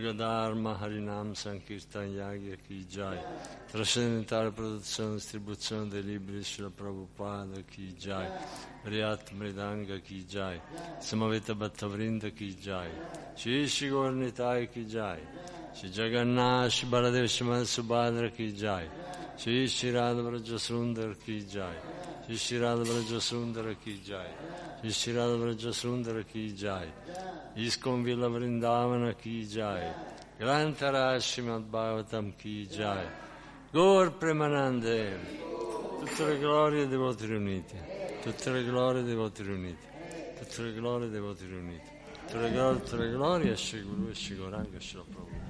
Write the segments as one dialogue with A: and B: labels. A: Gadharma Harinam Sankirtan Yagya Kijai. Trascendentale produzione e distribuzione dei libri sulla Prabhupada Kijai. Riat Riyat Mridanga Ki Samaveta Bhattavrinda Kijai. Jai Shri Shri Gornitai Ki Jai Shri Jagannash Baladev Shimal Subhadra Ki Jai Shri Shri Radha Vraja Sundar Ki Jai Radha Vraja Sundar Ki Jai Radha Vraja Sundar Ki इसको विल वृंदावन की जाए ग्रंथ Shrimad bhavatam chi जाए Gaur Premanande, tutte le glorie dei voti riuniti, tutte le glorie dei voti riuniti, tutte le glorie dei voti riuniti, tutte le glorie, tutte le glorie, Shiguru, Shigoranga, Shiroprabhu.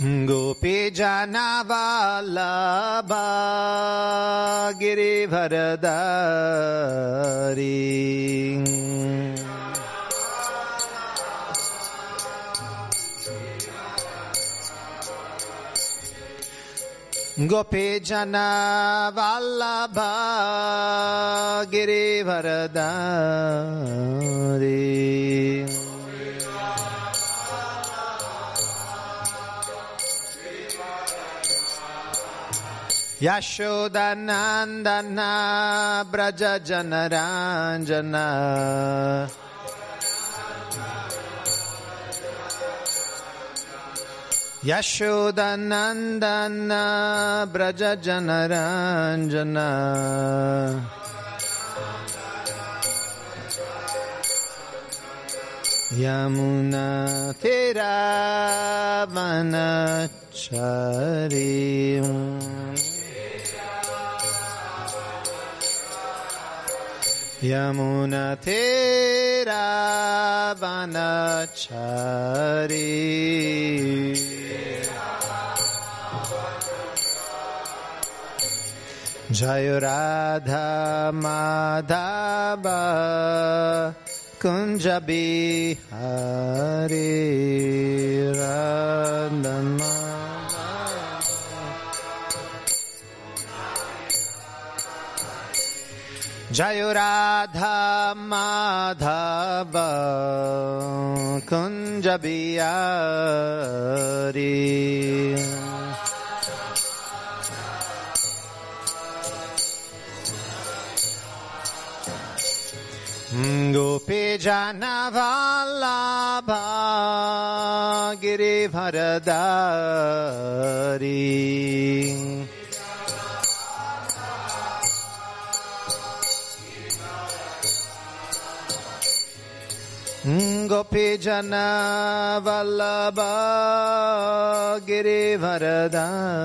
A: गोपीजनवल्लभा गिरिभरदारी Gopijana Vallabha Girivardari यशोदनन्दन व्रज जनराञ्जन यशोदनन्दन व्रज जनराञ्जन यमुना तेरा मनचरी यमुनतेरावनचारी जय राधा माधव कुञ्ज बिहारी राधमा जय राधा माधव कुञ्ज बियारी गोपी जनवल्लभा गिरिभरदारी Gopijana Vallabha Girivaradari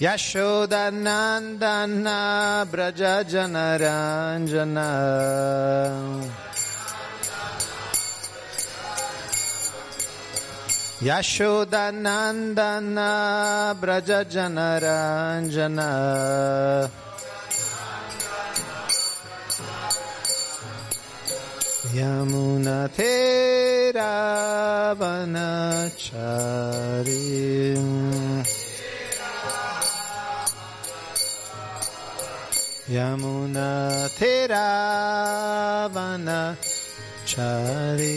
A: Yashodanandana Braja Janaranjana यशोदनन्दन व्रजनरञ्जन यमुनथेरावनचारि यमुनथेरावनचारि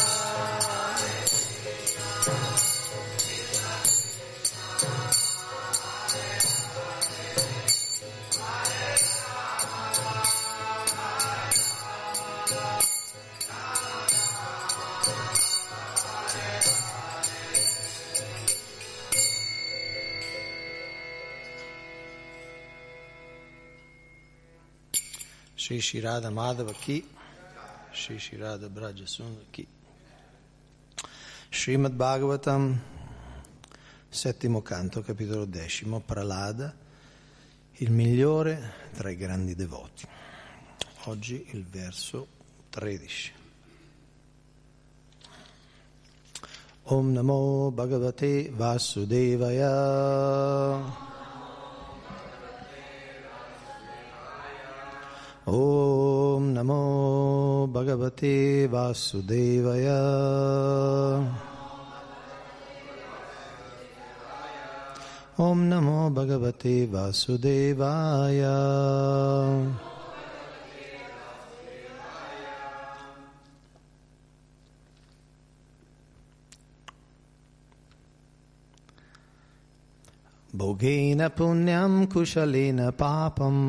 A: Shri Shri Radha Madhava Ki, Shri Shri Radha Braja Sundar Ki. Srimad Bhagavatam, settimo canto, capitolo decimo, Pralada, il migliore tra i grandi devoti. Oggi il verso 13. Om Namo Bhagavate Vasudevaya. ॐ नमो भगवते वासुदेवय ॐ नमो भगवते वासुदेवाय भोगेन पुण्यं कुशलेन पापम्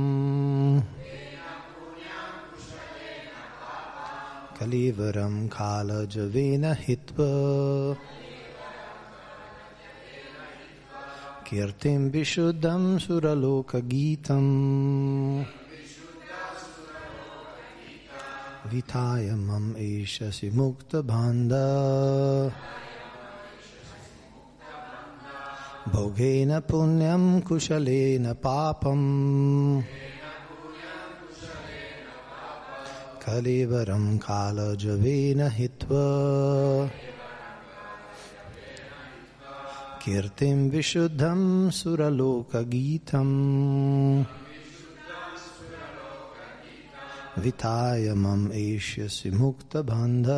A: कलिवरं कालजवेन हित्वा कीर्तिं विशुद्धं सुरलोकगीतम् विधाय मम एषसि मुक्तभान्द भोगेन पुण्यं कुशलेन पापम् कलेवरं कालजवेन हित्वा कीर्तिं विशुद्धं सुरलोकगीतम् विताय मम एष्यसि मुक्तबन्ध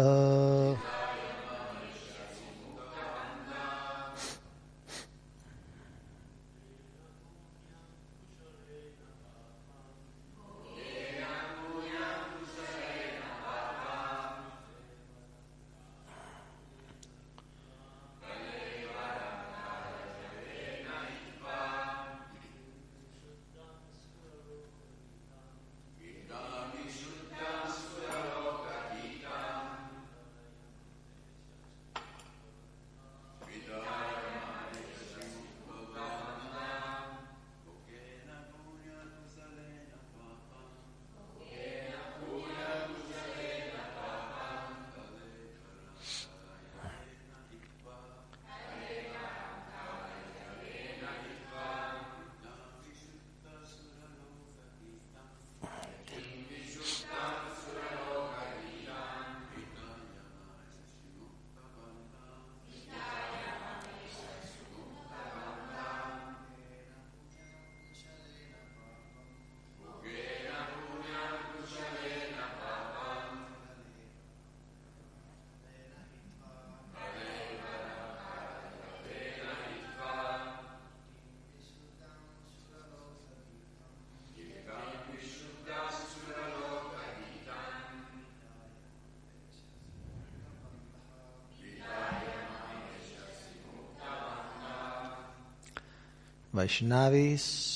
A: Vaishnavis.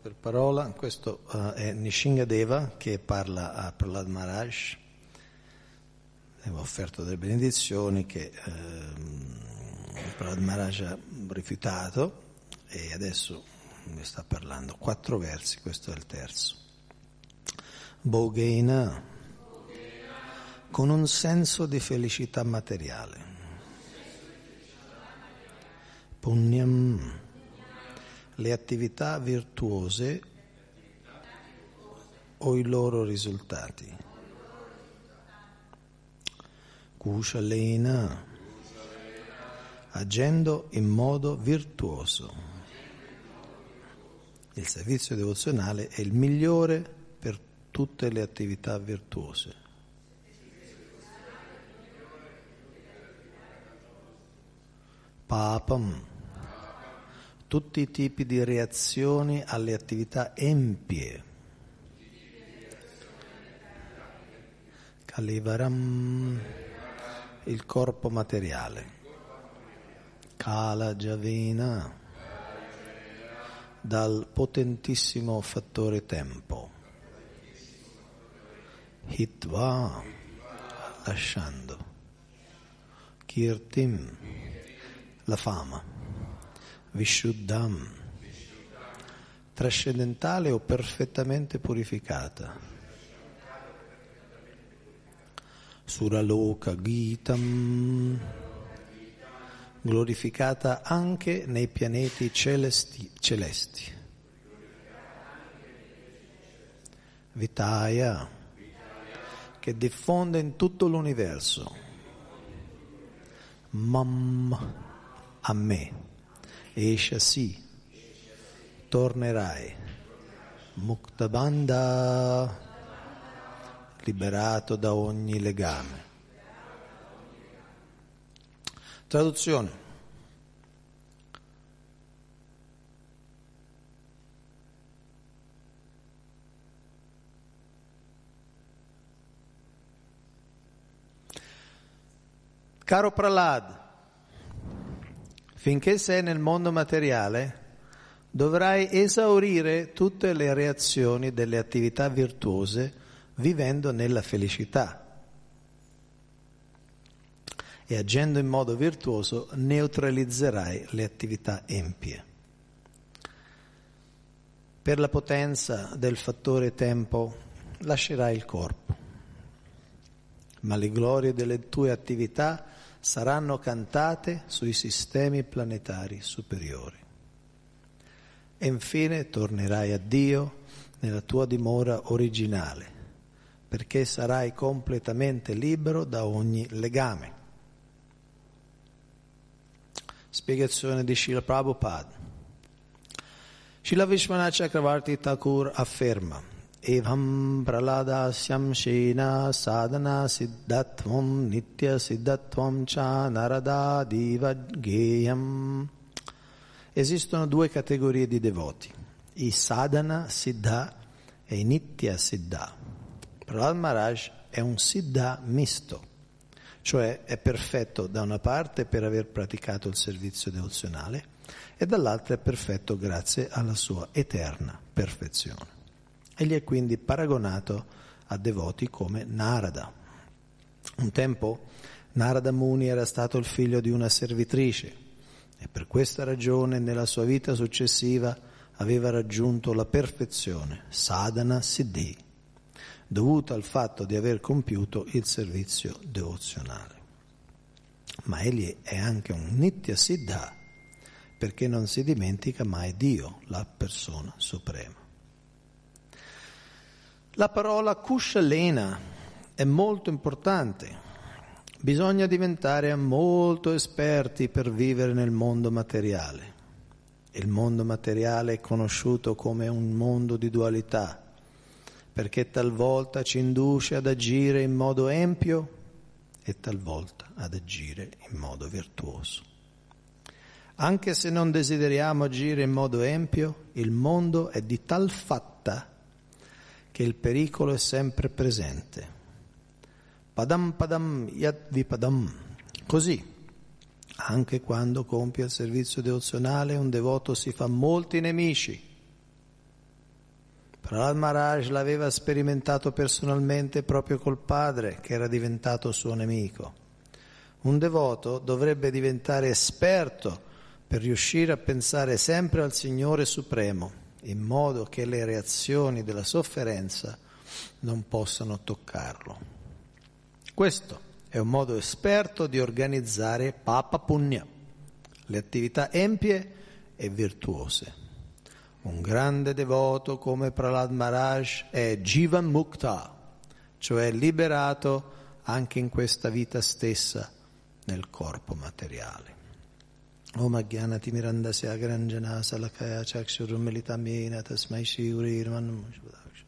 A: per parola. Questo uh, è Nishingadeva che parla a Prahlad Maharaj. Abbiamo offerto delle benedizioni che eh, Prahlad Maharaj ha rifiutato e adesso ne sta parlando. Quattro versi, questo è il terzo. Bogena con un senso di felicità materiale. Punyam le attività virtuose o i loro risultati. Kushalena, agendo in modo virtuoso. Il servizio devozionale è il migliore per tutte le attività virtuose. Papam tutti i tipi di reazioni alle attività empie. Kalivaram, il corpo materiale. Kala Javena, dal potentissimo fattore tempo. Hitva, lasciando. Kirtim, la fama. Vishuddham, trascendentale o perfettamente purificata. Suraloka Gitam, glorificata anche nei pianeti celesti. celesti. Vitaya, che diffonde in tutto l'universo. Mam, a me Eshasi, tornerai. Muktabanda, liberato da ogni legame. Traduzione. Caro Pralad, Finché sei nel mondo materiale, dovrai esaurire tutte le reazioni delle attività virtuose vivendo nella felicità e agendo in modo virtuoso neutralizzerai le attività empie. Per la potenza del fattore tempo lascerai il corpo, ma le glorie delle tue attività saranno cantate sui sistemi planetari superiori. E infine tornerai a Dio nella tua dimora originale, perché sarai completamente libero da ogni legame. Spiegazione di Srila Prabhupada. Srila Vishwanath Chakravarti Thakur afferma एवं प्रहलादास्यं शेना साधना नित्यसिद्धत्वं च नरदादिवद्गेयम् Esistono due categorie di devoti, i sadhana siddha e i nitya siddha. Prahlad Maharaj è un siddha misto, cioè è perfetto da una parte per aver praticato il servizio devozionale e dall'altra è perfetto grazie alla sua eterna perfezione. Egli è quindi paragonato a devoti come Narada. Un tempo Narada Muni era stato il figlio di una servitrice e per questa ragione nella sua vita successiva aveva raggiunto la perfezione, sadhana siddhi, dovuta al fatto di aver compiuto il servizio devozionale. Ma egli è anche un nitya siddha, perché non si dimentica mai Dio, la persona suprema. La parola kushalena è molto importante. Bisogna diventare molto esperti per vivere nel mondo materiale. Il mondo materiale è conosciuto come un mondo di dualità, perché talvolta ci induce ad agire in modo empio e talvolta ad agire in modo virtuoso. Anche se non desideriamo agire in modo empio, il mondo è di tal fatto che il pericolo è sempre presente. Padam padam yadvipadam. Così, anche quando compie il servizio devozionale, un devoto si fa molti nemici. Prahlad Maharaj l'aveva sperimentato personalmente proprio col padre, che era diventato suo nemico. Un devoto dovrebbe diventare esperto per riuscire a pensare sempre al Signore Supremo in modo che le reazioni della sofferenza non possano toccarlo. Questo è un modo esperto di organizzare papa punya, le attività empie e virtuose. Un grande devoto come Pralad Maharaj è Jivan Mukta, cioè liberato anche in questa vita stessa nel corpo materiale. ओम से अगरञ्जना सलखया चक्षुरुन्मिलितं येन तस्म श्रीगुरीर्वन्मुदाक्ष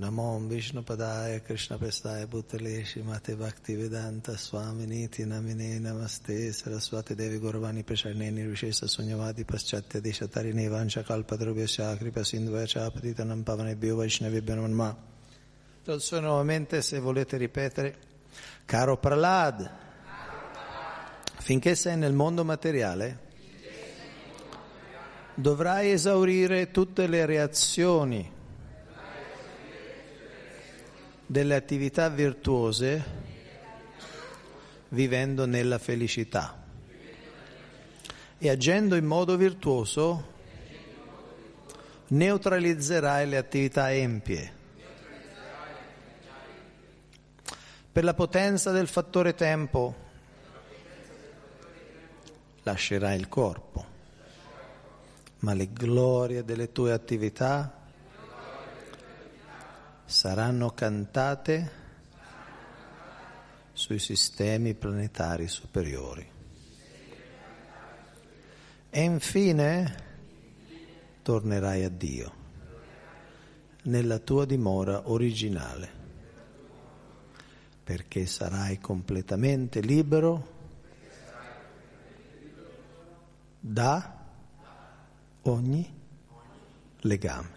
A: नमो विष्णु पदाय कृष्ण प्रस्ताय भूतले श्रीमते भक्ति भक्तिवेदान्त स्वामिनीति नमिने नमस्ते सरस्वती देवी गौरवाणी प्रसन्ने निर्विशेष शून्यवादि पश्चात्यदिशतरिणेवांशकाल्पद्रव्यश्चाकृपसिन्धुवचापतितनं पवनेभ्यो वैष्णवेभ्यो नमा Do certo, il suo nuovamente se volete ripetere. Caro Prahlad, finché sei nel mondo materiale, dovrai esaurire tutte le reazioni delle attività virtuose vivendo nella felicità e agendo in modo virtuoso neutralizzerai le attività empie per la potenza del fattore tempo, lascerà il corpo, ma le glorie delle tue attività saranno cantate sui sistemi planetari superiori. E infine tornerai a Dio, nella tua dimora originale perché sarai completamente libero da ogni legame.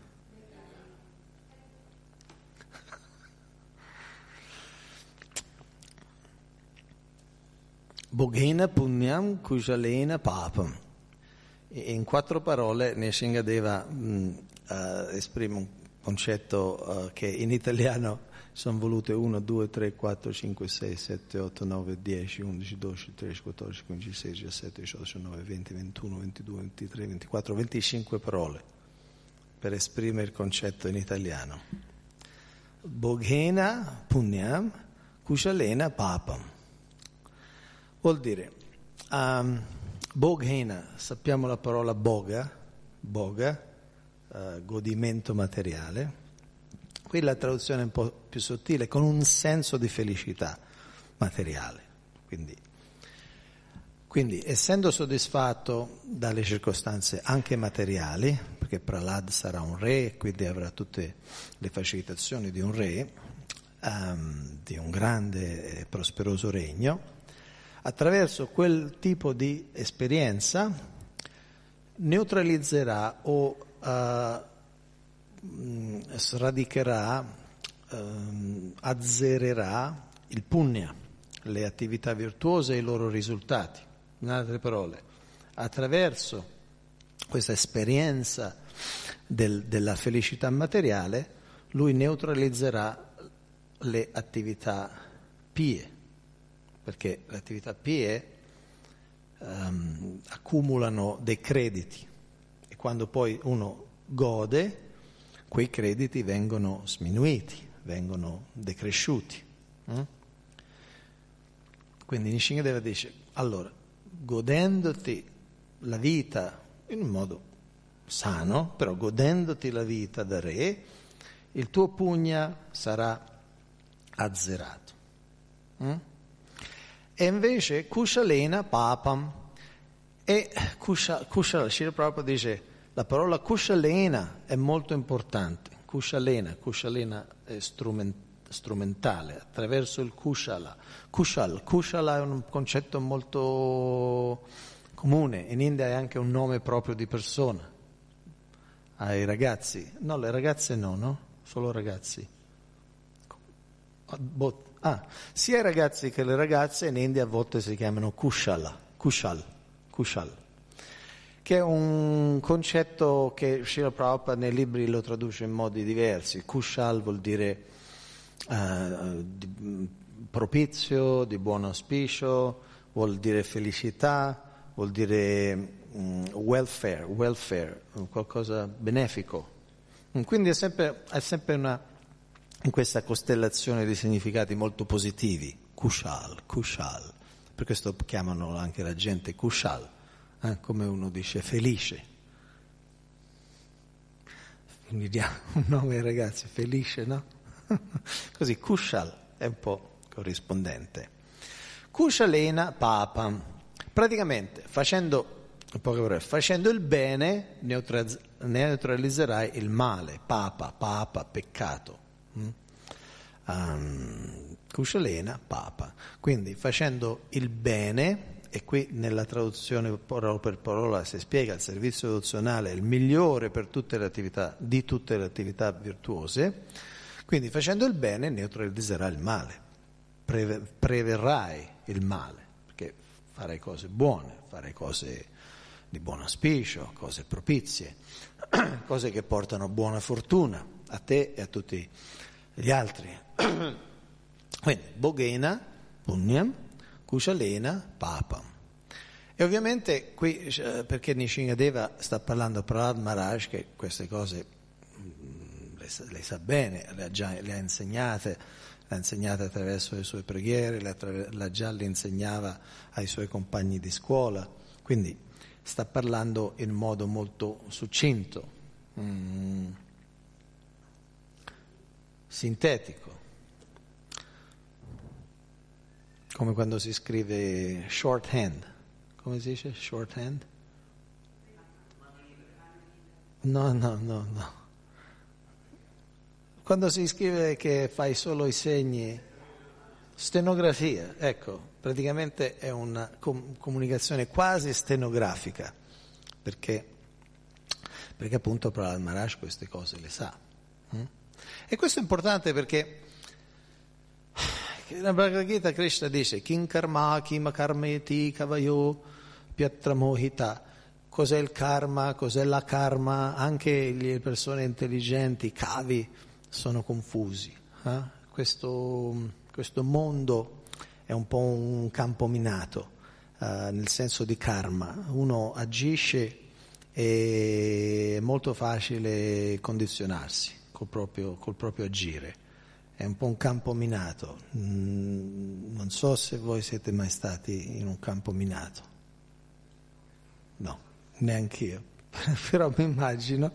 A: Boghena punyam kusalena papam. In quattro parole Nishingadeva uh, mm, eh, esprime un concetto uh, che in italiano sono volute 1, 2, 3, 4, 5, 6, 7, 8, 9, 10, 11, 12, 13, 14, 15, 16, 17, 18, 19, 20, 21, 22, 23, 24, 25 parole per esprimere il concetto in italiano. Boghena punyam kushalena papam. Vuol dire, um, boghena, sappiamo la parola boga, boga, uh, godimento materiale, Qui la traduzione è un po' più sottile, con un senso di felicità materiale. Quindi, quindi essendo soddisfatto dalle circostanze anche materiali, perché Pralad sarà un re, e quindi avrà tutte le facilitazioni di un re, um, di un grande e prosperoso regno, attraverso quel tipo di esperienza neutralizzerà o uh, Mm, sradicherà, ehm, azzererà il punya, le attività virtuose e i loro risultati. In altre parole, attraverso questa esperienza del, della felicità materiale, lui neutralizzerà le attività pie, perché le attività pie ehm, accumulano dei crediti e quando poi uno gode quei crediti vengono sminuiti, vengono decresciuti. Mm? Quindi Nishingadeva dice, allora, godendoti la vita in un modo sano, però godendoti la vita da re, il tuo pugna sarà azzerato. Mm? E invece Kushalena papam, e Kushal, Kushal Shira Prabhupada dice, la parola kushalena è molto importante. Kushalena, kushalena è strumentale, attraverso il kushala. Kushal, kushala è un concetto molto comune, in India è anche un nome proprio di persona. Ai ragazzi, no, le ragazze no, no? Solo ragazzi. Boh. Ah, sia i ragazzi che le ragazze in India a volte si chiamano kushala, kushal, kushal che è un concetto che Srila Prabhupada nei libri lo traduce in modi diversi. Kushal vuol dire uh, propizio, di buon auspicio, vuol dire felicità, vuol dire um, welfare, welfare, qualcosa benefico. Mm, quindi è sempre, è sempre una, in questa costellazione di significati molto positivi, Kushal, Kushal, per questo chiamano anche la gente Kushal eh, come uno dice, felice. Quindi diamo un nome ai ragazzi, felice, no? Così, Kushal è un po' corrispondente. Kushalena Papa, praticamente facendo, parole, facendo il bene neutralizzerai il male, papa, papa, peccato. Um, mm? ehm, Kushalena Papa, quindi facendo il bene e qui nella traduzione parola per parola si spiega il servizio devozionale è il migliore per tutte le attività, di tutte le attività virtuose, quindi facendo il bene neutralizzerà il male, preve, preverrai il male, perché farai cose buone, fare cose di buon auspicio, cose propizie, cose che portano buona fortuna a te e a tutti gli altri. Quindi, Boghena, Punyam, Kushalena Papam. E ovviamente qui, eh, perché Nishingadeva sta parlando a Prahlad Maharaj, che queste cose mm, le, le sa bene, le ha già le ha insegnate, le ha insegnate attraverso le sue preghiere, le, le già le insegnava ai suoi compagni di scuola, quindi sta parlando in modo molto succinto, mm, sintetico. come quando si scrive shorthand. Come si dice shorthand? No, no, no, no. Quando si scrive che fai solo i segni, stenografia, ecco, praticamente è una com- comunicazione quasi stenografica, perché, perché appunto Prahlad Maharaj queste cose le sa. Mm? E questo è importante perché nella Bhagavad Gita Krishna dice Kim karma, kim karmeti, kavayo, piatramohita. Cos'è il karma, cos'è la karma? Anche le persone intelligenti, i cavi, sono confusi. Eh? Questo, questo, mondo è un po' un campo minato, eh, nel senso di karma. Uno agisce e è molto facile condizionarsi col proprio, col proprio agire è un po' un campo minato. Mm, non so se voi siete mai stati in un campo minato. No, neanche io. Però mi immagino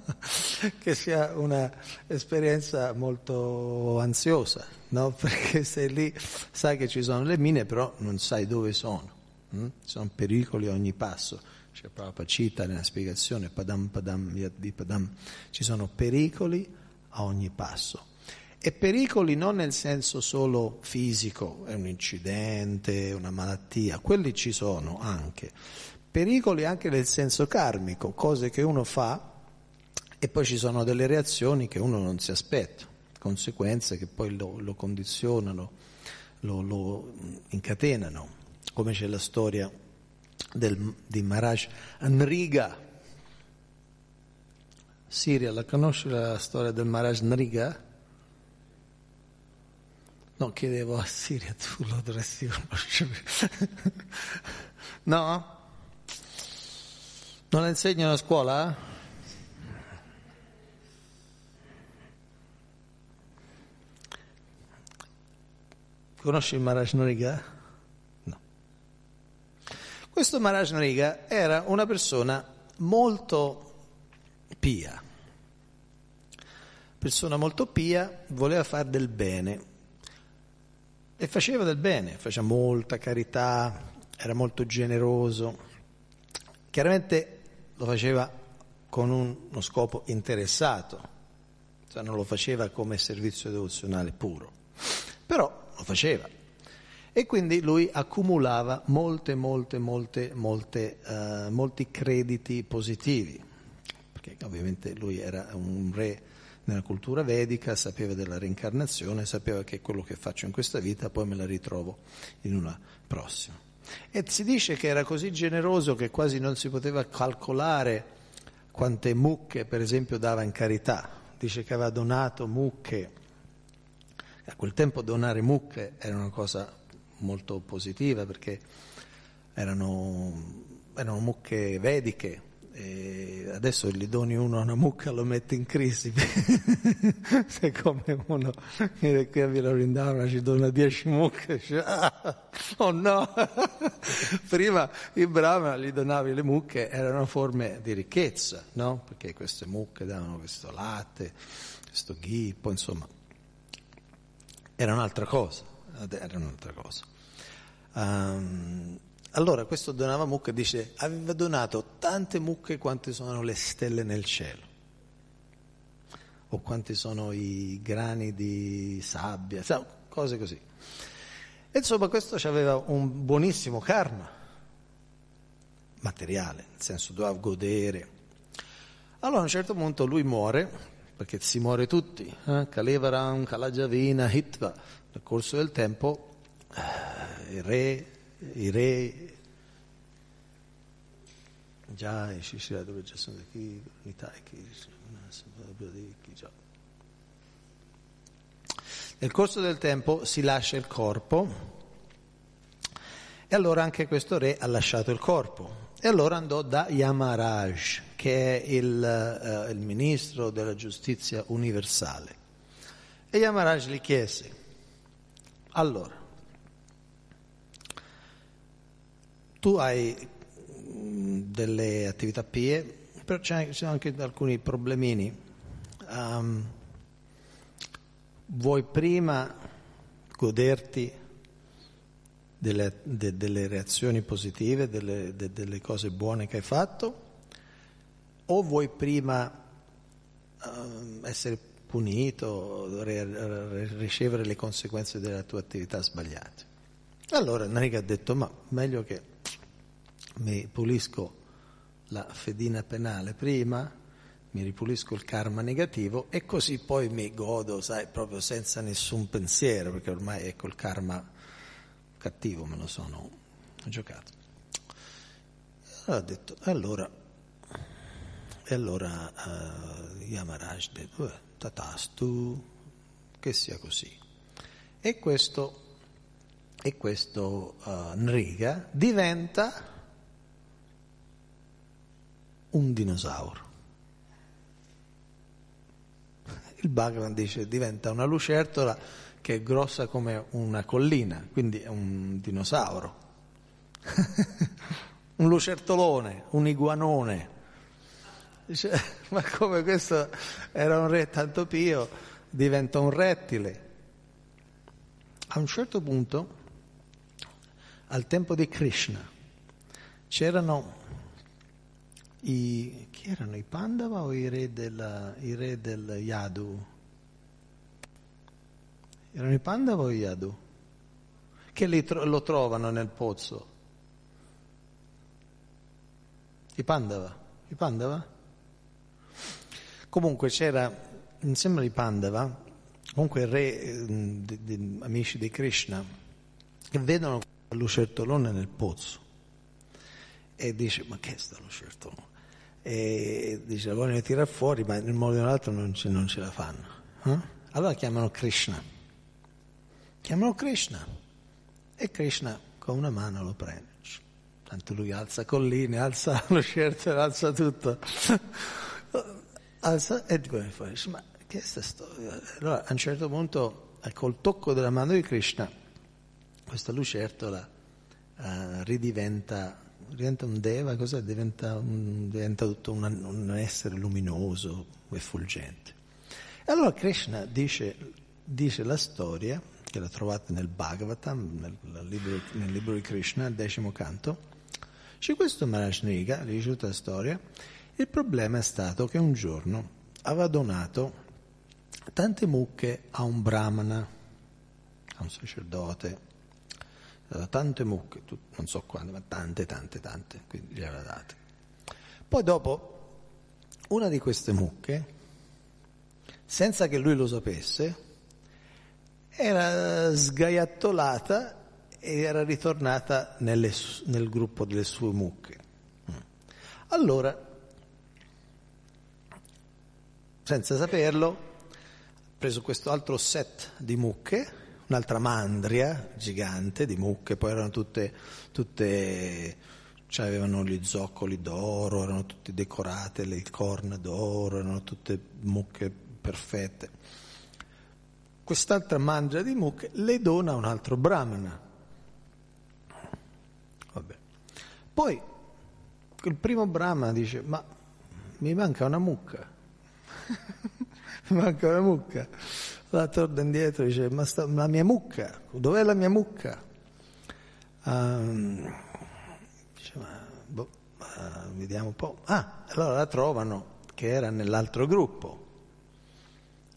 A: che sia un'esperienza molto ansiosa, no? perché sei lì, sai che ci sono le mine, però non sai dove sono. Mm? Sono pericoli a ogni passo. C'è proprio cita nella spiegazione, padam padam yaddi padam, ci sono pericoli a ogni passo e pericoli non nel senso solo fisico, è un incidente, una malattia, quelli ci sono anche. Pericoli anche nel senso karmico, cose che uno fa e poi ci sono delle reazioni che uno non si aspetta, conseguenze che poi lo, lo condizionano, lo, lo, incatenano, come c'è la storia del, di Maharaj Nriga. Siria, la conosci la storia del Maharaj Nriga? non chiedevo a Siria, tu lo dovresti conoscere. no? Non la insegnano a scuola? Conosci il Maharaj Noriga? No. Questo Maharaj Noriga era una persona molto pia. Persona molto pia, voleva fare del bene e faceva del bene, faceva molta carità, era molto generoso. Chiaramente lo faceva con un, uno scopo interessato, cioè non lo faceva come servizio devozionale puro, però lo faceva. E quindi lui accumulava molte, molte, molte, molte eh, molti crediti positivi, perché ovviamente lui era un re nella cultura vedica, sapeva della reincarnazione, sapeva che quello che faccio in questa vita poi me la ritrovo in una prossima. E si dice che era così generoso che quasi non si poteva calcolare quante mucche per esempio dava in carità. Dice che aveva donato mucche. A quel tempo donare mucche era una cosa molto positiva perché erano, erano mucche vediche, e adesso gli doni uno a una mucca lo metti in crisi se come uno viene qui a Villa Rindavra ci dona dieci mucche cioè, ah, oh no prima i Brahma gli donavi le mucche erano forme di ricchezza no? perché queste mucche davano questo latte questo ghippo insomma era un'altra cosa era un'altra cosa um, allora questo donava mucche, dice, aveva donato tante mucche quante sono le stelle nel cielo, o quanti sono i grani di sabbia, cose così. E insomma questo aveva un buonissimo karma materiale, nel senso doveva godere. Allora a un certo punto lui muore, perché si muore tutti, eh? Kalevaram, Kalajavina, Hitva, nel corso del tempo eh, il re i re già in Sicilia dove già sono chi in Italia nel corso del tempo si lascia il corpo e allora anche questo re ha lasciato il corpo e allora andò da Yamaraj che è il, eh, il ministro della giustizia universale e Yamaraj gli chiese allora tu hai mm, delle attività pie, però ci sono anche alcuni problemini. Um, vuoi prima goderti delle, de, delle reazioni positive, delle, de, delle cose buone che hai fatto, o vuoi prima ehm, essere punito, ricevere le conseguenze della tua attività sbagliata. Allora Nariga ha detto, ma meglio che mi pulisco la fedina penale prima, mi ripulisco il karma negativo e così poi mi godo, sai, proprio senza nessun pensiero, perché ormai ecco il karma cattivo me lo sono giocato. Allora ho detto, allora, e allora uh, Yamaraj ha detto, eh, tatastu, che sia così. E questo, e questo uh, Nriga diventa un dinosauro. Il Bhagavan dice diventa una lucertola che è grossa come una collina, quindi è un dinosauro. un lucertolone, un iguanone. Cioè, ma come questo era un re tanto pio, diventa un rettile. A un certo punto, al tempo di Krishna, c'erano i, chi erano i Pandava o i re, della, i re del Yadu? Erano i Pandava o i Yadu? Che tro- lo trovano nel pozzo. I Pandava? I Pandava? Comunque c'era, mi sembra i Pandava, comunque il re, ehm, di, di, amici di Krishna, che vedono il lucertolone nel pozzo e dice ma che è sta lucertolone? e dice la vogliono tirare fuori, ma in un modo o nell'altro non, ce, non ce la fanno. Eh? Allora chiamano Krishna. Chiamano Krishna e Krishna con una mano lo prende. Tanto lui alza colline, alza lo scerto, alza tutto. alza e dico eh, fuori, ma che è questa storia? Allora a un certo punto eh, col tocco della mano di Krishna questa lucertola eh, ridiventa diventa un deva, cosa diventa, un, diventa tutto un, un essere luminoso, effulgente. E allora Krishna dice, dice la storia, che la trovate nel Bhagavatam, nel, nel, libro, nel libro, di Krishna, al decimo canto, c'è questo Maharajniga, ricevuta la storia, il problema è stato che un giorno aveva donato tante mucche a un brahmana, a un sacerdote, aveva tante mucche, non so quante, ma tante, tante, tante, quindi le aveva date. Poi dopo una di queste mucche, senza che lui lo sapesse, era sgaiattolata e era ritornata nelle, nel gruppo delle sue mucche. Mm. Allora, senza saperlo, ha preso questo altro set di mucche un'altra mandria gigante di mucche, poi erano tutte, tutte cioè avevano gli zoccoli d'oro, erano tutte decorate, le corna d'oro, erano tutte mucche perfette. Quest'altra mandria di mucche le dona un altro brahmana. Vabbè. Poi il primo brahmana dice, ma mi manca una mucca, mi manca una mucca la torna indietro e dice, ma sta, la mia mucca, dov'è la mia mucca? Um, dice, ma, boh, ma vediamo un po'. Ah, allora la trovano, che era nell'altro gruppo.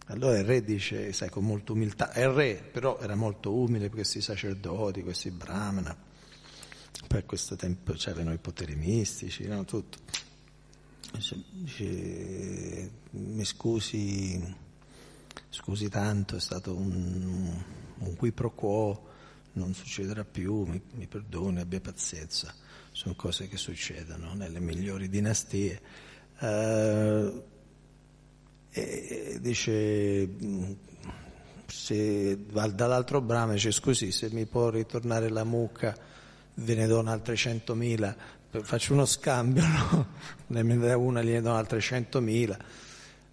A: Allora il re dice, sai, con molta umiltà, è il re, però era molto umile per questi sacerdoti, questi brahmana, per questo tempo c'erano cioè, i poteri mistici, no? tutto. Dice, mi scusi, scusi tanto, è stato un, un qui pro quo, non succederà più, mi, mi perdoni, abbia pazienza. Sono cose che succedono nelle migliori dinastie. Eh, e dice, se, dall'altro brano dice, scusi, se mi può ritornare la mucca ve ne do un'altra 100.000, faccio uno scambio, no? ne do una, gliene do altre 100.000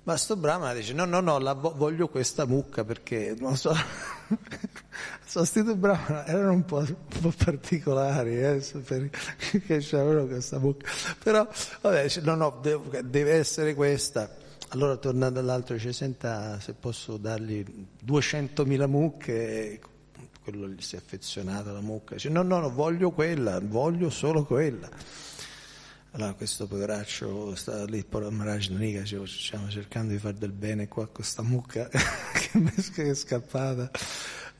A: ma sto Brahma dice: No, no, no, vo- voglio questa mucca perché non so. Sostituto Brahma erano un po', un po particolari, eh, per, che c'avevano questa mucca. Però, vabbè, dice: No, no, devo, deve essere questa. Allora tornando all'altro, dice: Senta, se posso dargli 200.000 mucche, quello gli si è affezionato alla mucca. Dice: No, no, no, voglio quella, voglio solo quella. Allora questo poveraccio sta lì, Maharaj Nariga, stiamo cercando di fare del bene qua con questa mucca che è scappata.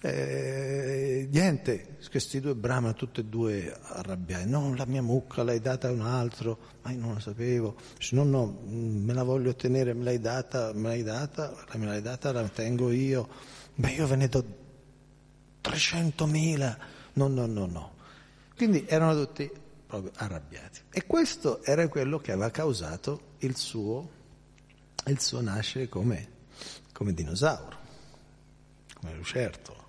A: Eh, niente, questi due brahma, tutti e due arrabbiati. No, la mia mucca l'hai data a un altro, ma io non lo sapevo. No, no, mm, me la voglio tenere, me l'hai data, me l'hai data, me l'hai data, la tengo io. Ma io ve ne do 300.000. No, no, no, no. Quindi erano tutti proprio arrabbiati. E questo era quello che aveva causato il suo, il suo nascere come, come dinosauro, come lucertolo,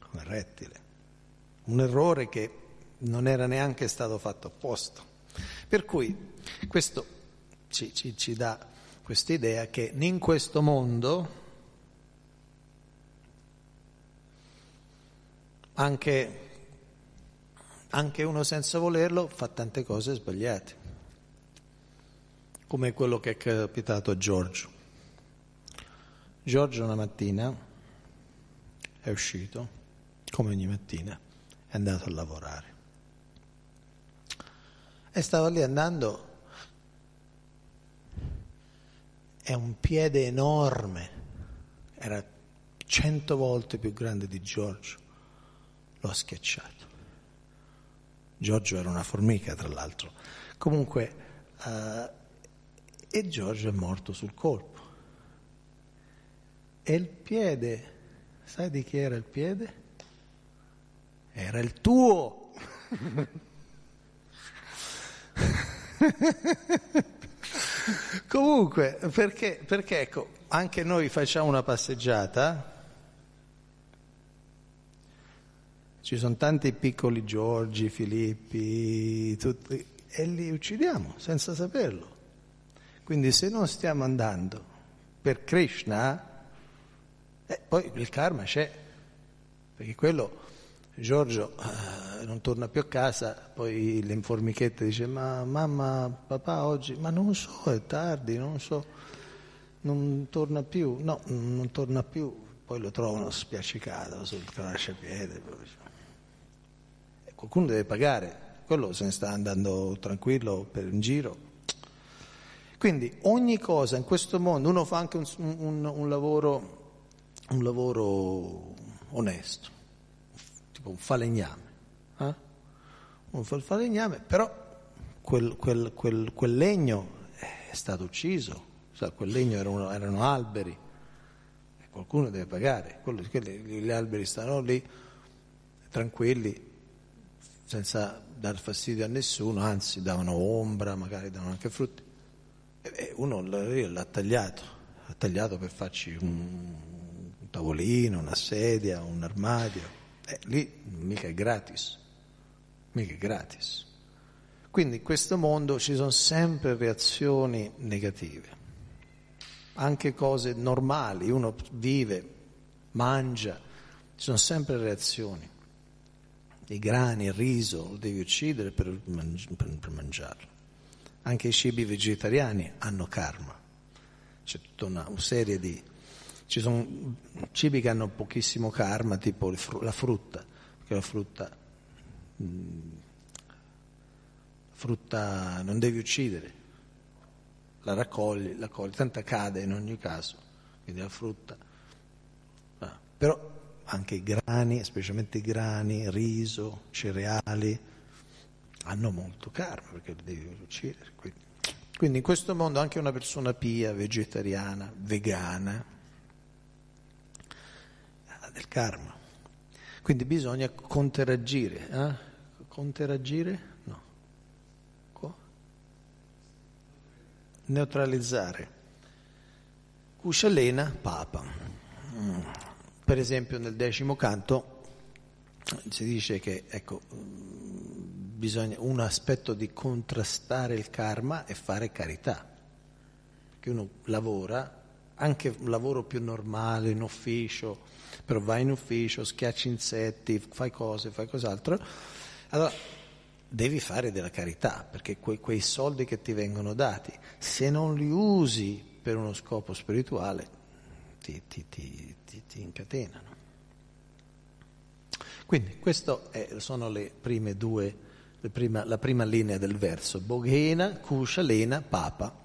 A: come rettile. Un errore che non era neanche stato fatto apposta. Per cui questo ci, ci, ci dà questa idea che in questo mondo anche anche uno senza volerlo fa tante cose sbagliate, come quello che è capitato a Giorgio. Giorgio una mattina è uscito, come ogni mattina, è andato a lavorare. E stava lì andando, è un piede enorme, era cento volte più grande di Giorgio, lo ha schiacciato Giorgio era una formica, tra l'altro. Comunque, eh, e Giorgio è morto sul colpo. E il piede, sai di chi era il piede? Era il tuo. Comunque, perché, perché ecco, anche noi facciamo una passeggiata Ci sono tanti piccoli Giorgi, Filippi, tutti, e li uccidiamo senza saperlo. Quindi se non stiamo andando per Krishna, eh, poi il karma c'è, perché quello Giorgio eh, non torna più a casa, poi le informichette dice ma mamma, papà oggi, ma non so, è tardi, non so, non torna più, no, non torna più, poi lo trovano spiaccicato sul crasciapiede qualcuno deve pagare, quello se ne sta andando tranquillo per un giro. Quindi ogni cosa in questo mondo, uno fa anche un, un, un, lavoro, un lavoro, onesto, tipo un falegname, eh? uno fa il falegname, però quel, quel, quel, quel legno è stato ucciso, cioè, quel legno erano, erano alberi, qualcuno deve pagare, quello, quelli, gli alberi stanno lì tranquilli senza dar fastidio a nessuno, anzi davano ombra, magari davano anche frutti. E uno l'ha tagliato, ha tagliato per farci un, tavolino, una sedia, un armadio. E lì mica è gratis, mica è gratis. Quindi in questo mondo ci sono sempre reazioni negative, anche cose normali, uno vive, mangia, ci sono sempre reazioni i grani, il riso, lo devi uccidere per, mangi- per mangiarlo. Anche i cibi vegetariani hanno karma. C'è tutta una, una serie di... Ci sono cibi che hanno pochissimo karma, tipo la frutta, perché la frutta... Mh, mm, frutta non devi uccidere, la raccogli, la raccogli, tanta cade in ogni caso, quindi la frutta. Ah, però anche i grani, specialmente i grani, riso, cereali, hanno molto karma perché li devi uccidere. Quindi. quindi in questo mondo anche una persona pia, vegetariana, vegana, ha del karma. Quindi bisogna contraggire. Eh? Contraggire? No. Co? Neutralizzare. Kushalena Papa. Mm per esempio nel decimo canto si dice che ecco, bisogna, un aspetto di contrastare il karma è fare carità, che uno lavora, anche un lavoro più normale, in ufficio, però vai in ufficio, schiacci insetti, fai cose, fai cos'altro, allora devi fare della carità, perché que- quei soldi che ti vengono dati, se non li usi per uno scopo spirituale, ti, ti, ti, ti incatenano. Quindi queste sono le prime due, le prima, la prima linea del verso, Boghena, Kusha, Lena, Papa.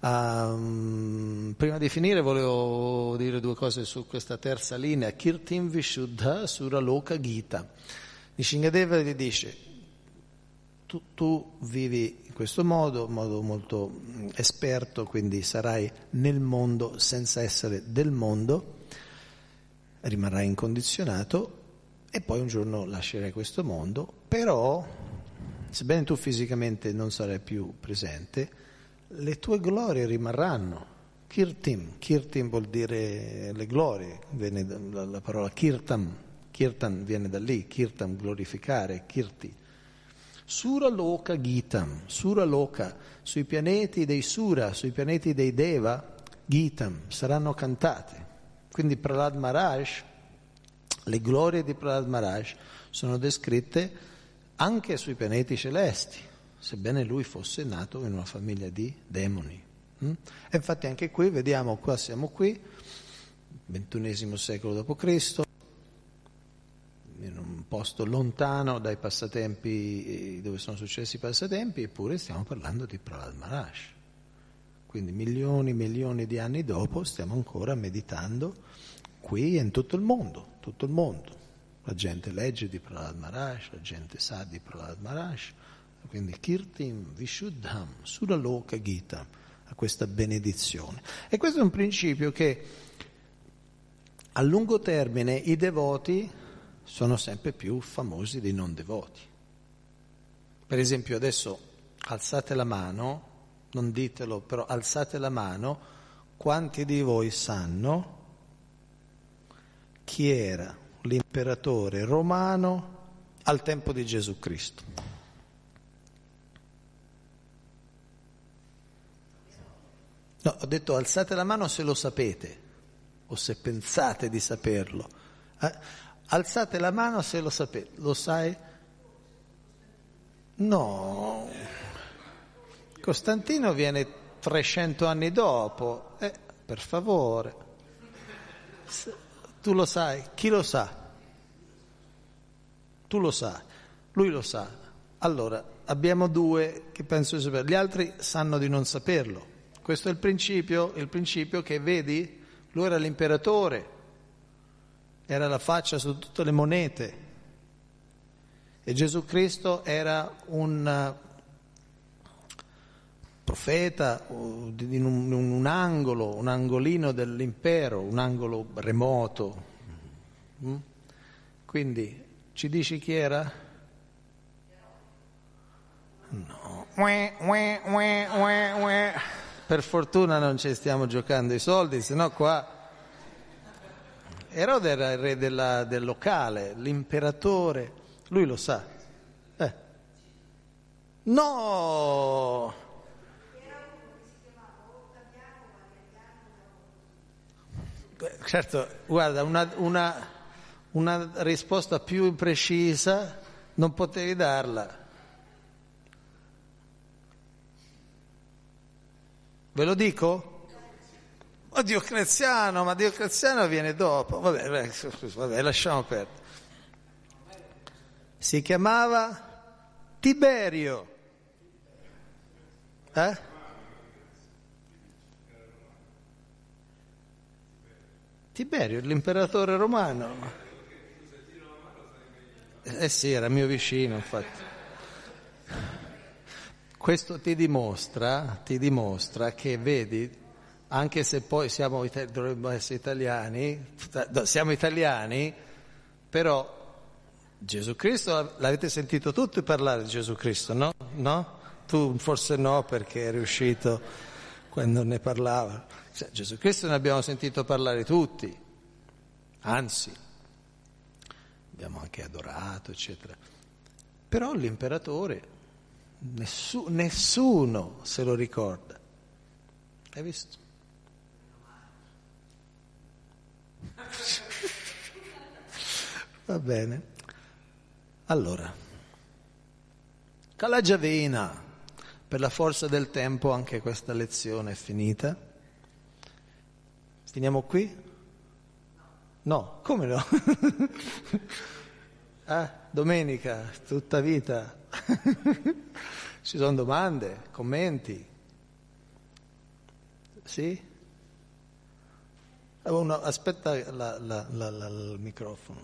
A: Um, prima di finire volevo dire due cose su questa terza linea, Kirtim Vishuddha Suraloka Gita. Nishingadeva dice tu, tu vivi in questo modo, in modo molto mm, esperto, quindi sarai nel mondo senza essere del mondo, rimarrai incondizionato e poi un giorno lascerai questo mondo, però sebbene tu fisicamente non sarai più presente, le tue glorie rimarranno. Kirtim, kirtim vuol dire le glorie, viene la parola kirtam, kirtan viene da lì, kirtam glorificare, kirti Sura Loka Gitam, Sura Loka, sui pianeti dei Sura, sui pianeti dei Deva, Gitam, saranno cantate. Quindi Prahlad Maharaj, le glorie di Prahlad Maharaj sono descritte anche sui pianeti celesti, sebbene lui fosse nato in una famiglia di demoni. Mm? E infatti anche qui, vediamo, qua siamo qui, ventunesimo secolo d.C., posto lontano dai passatempi eh, dove sono successi i passatempi, eppure stiamo parlando di Prahlad Maharaj. Quindi milioni e milioni di anni dopo stiamo ancora meditando qui e in tutto il mondo, tutto il mondo. La gente legge di Prahlad Maharaj, la gente sa di Prahlad Maharaj. Quindi Kirtim Vishuddham sulla Suraloka Gita, a questa benedizione. E questo è un principio che a lungo termine i devoti sono sempre più famosi dei non devoti. Per esempio adesso alzate la mano, non ditelo, però alzate la mano, quanti di voi sanno chi era l'imperatore romano al tempo di Gesù Cristo? No, ho detto alzate la mano se lo sapete o se pensate di saperlo. Eh, Alzate la mano se lo sapete. Lo sai? No. Costantino viene 300 anni dopo. Eh, per favore. Tu lo sai? Chi lo sa? Tu lo sai. Lui lo sa. Allora, abbiamo due che penso di saperlo. Gli altri sanno di non saperlo. Questo è il principio, il principio che vedi? Lui era l'imperatore era la faccia su tutte le monete e Gesù Cristo era un eh, profeta in un, un angolo, un angolino dell'impero, un angolo remoto. Mm? Quindi ci dici chi era? No. Per fortuna non ci stiamo giocando i soldi, sennò qua Erode era il re della, del locale, l'imperatore, lui lo sa. Eh. No! Certo, guarda, una, una, una risposta più precisa non potevi darla. Ve lo dico? Oh Diocleziano, ma Diocleziano viene dopo. Vabbè, vabbè, lasciamo perdere. Si chiamava Tiberio. Eh? Tiberio, l'imperatore romano. Eh, eh sì, era mio vicino, infatti. Questo ti dimostra, ti dimostra che vedi anche se poi siamo, dovremmo essere italiani, siamo italiani, però Gesù Cristo, l'avete sentito tutti parlare di Gesù Cristo, no? no? Tu forse no perché eri uscito quando ne parlava. Cioè, Gesù Cristo ne abbiamo sentito parlare tutti, anzi, abbiamo anche adorato, eccetera. Però l'imperatore, nessuno, nessuno se lo ricorda. Hai visto? Va bene. Allora, Calagiavena, per la forza del tempo anche questa lezione è finita. Finiamo qui? No, come no? ah, domenica, tutta vita. Ci sono domande, commenti? Sì? Una, aspetta la, la, la, il microfono.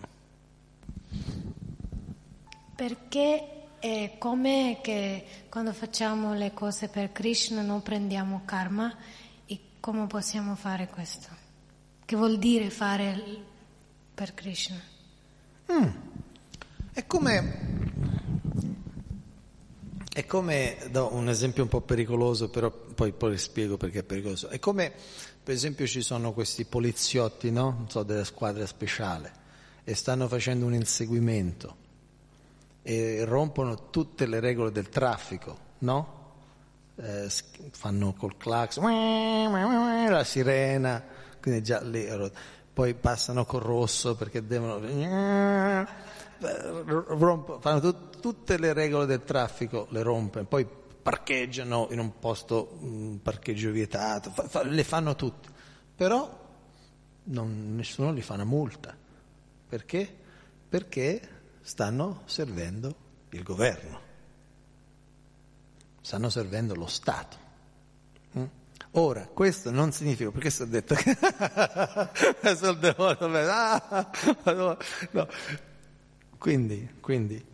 B: Perché è eh, come che quando facciamo le cose per Krishna non prendiamo karma e come possiamo fare questo? Che vuol dire fare per Krishna? Mm.
A: È come è come, do un esempio un po' pericoloso, però poi, poi spiego perché è pericoloso. È come per esempio ci sono questi poliziotti no? so, della squadra speciale e stanno facendo un inseguimento e rompono tutte le regole del traffico, no? Eh, fanno col clax, la sirena, quindi già lì, poi passano col rosso perché devono, eh, rompo, fanno t- tutte le regole del traffico, le rompono, poi parcheggiano in un posto, un mm, parcheggio vietato, fa, fa, le fanno tutte, però non, nessuno gli fa una multa. Perché? Perché stanno servendo il governo, stanno servendo lo Stato. Mm? Ora, questo non significa, perché si è detto che ah, no. quindi, quindi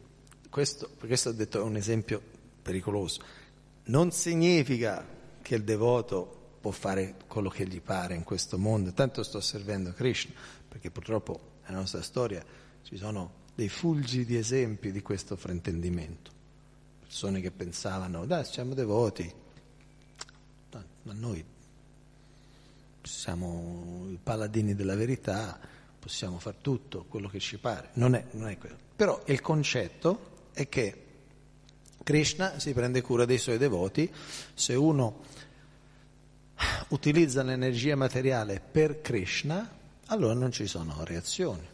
A: questo, perché si detto è un esempio pericoloso non significa che il devoto può fare quello che gli pare in questo mondo, tanto sto servendo Krishna, perché purtroppo nella nostra storia ci sono dei fulgi di esempi di questo fraintendimento. Persone che pensavano, dai, siamo devoti, ma noi siamo i paladini della verità, possiamo fare tutto quello che ci pare. Non è, non è quello. Però il concetto è che Krishna si prende cura dei suoi devoti, se uno utilizza l'energia materiale per Krishna, allora non ci sono reazioni.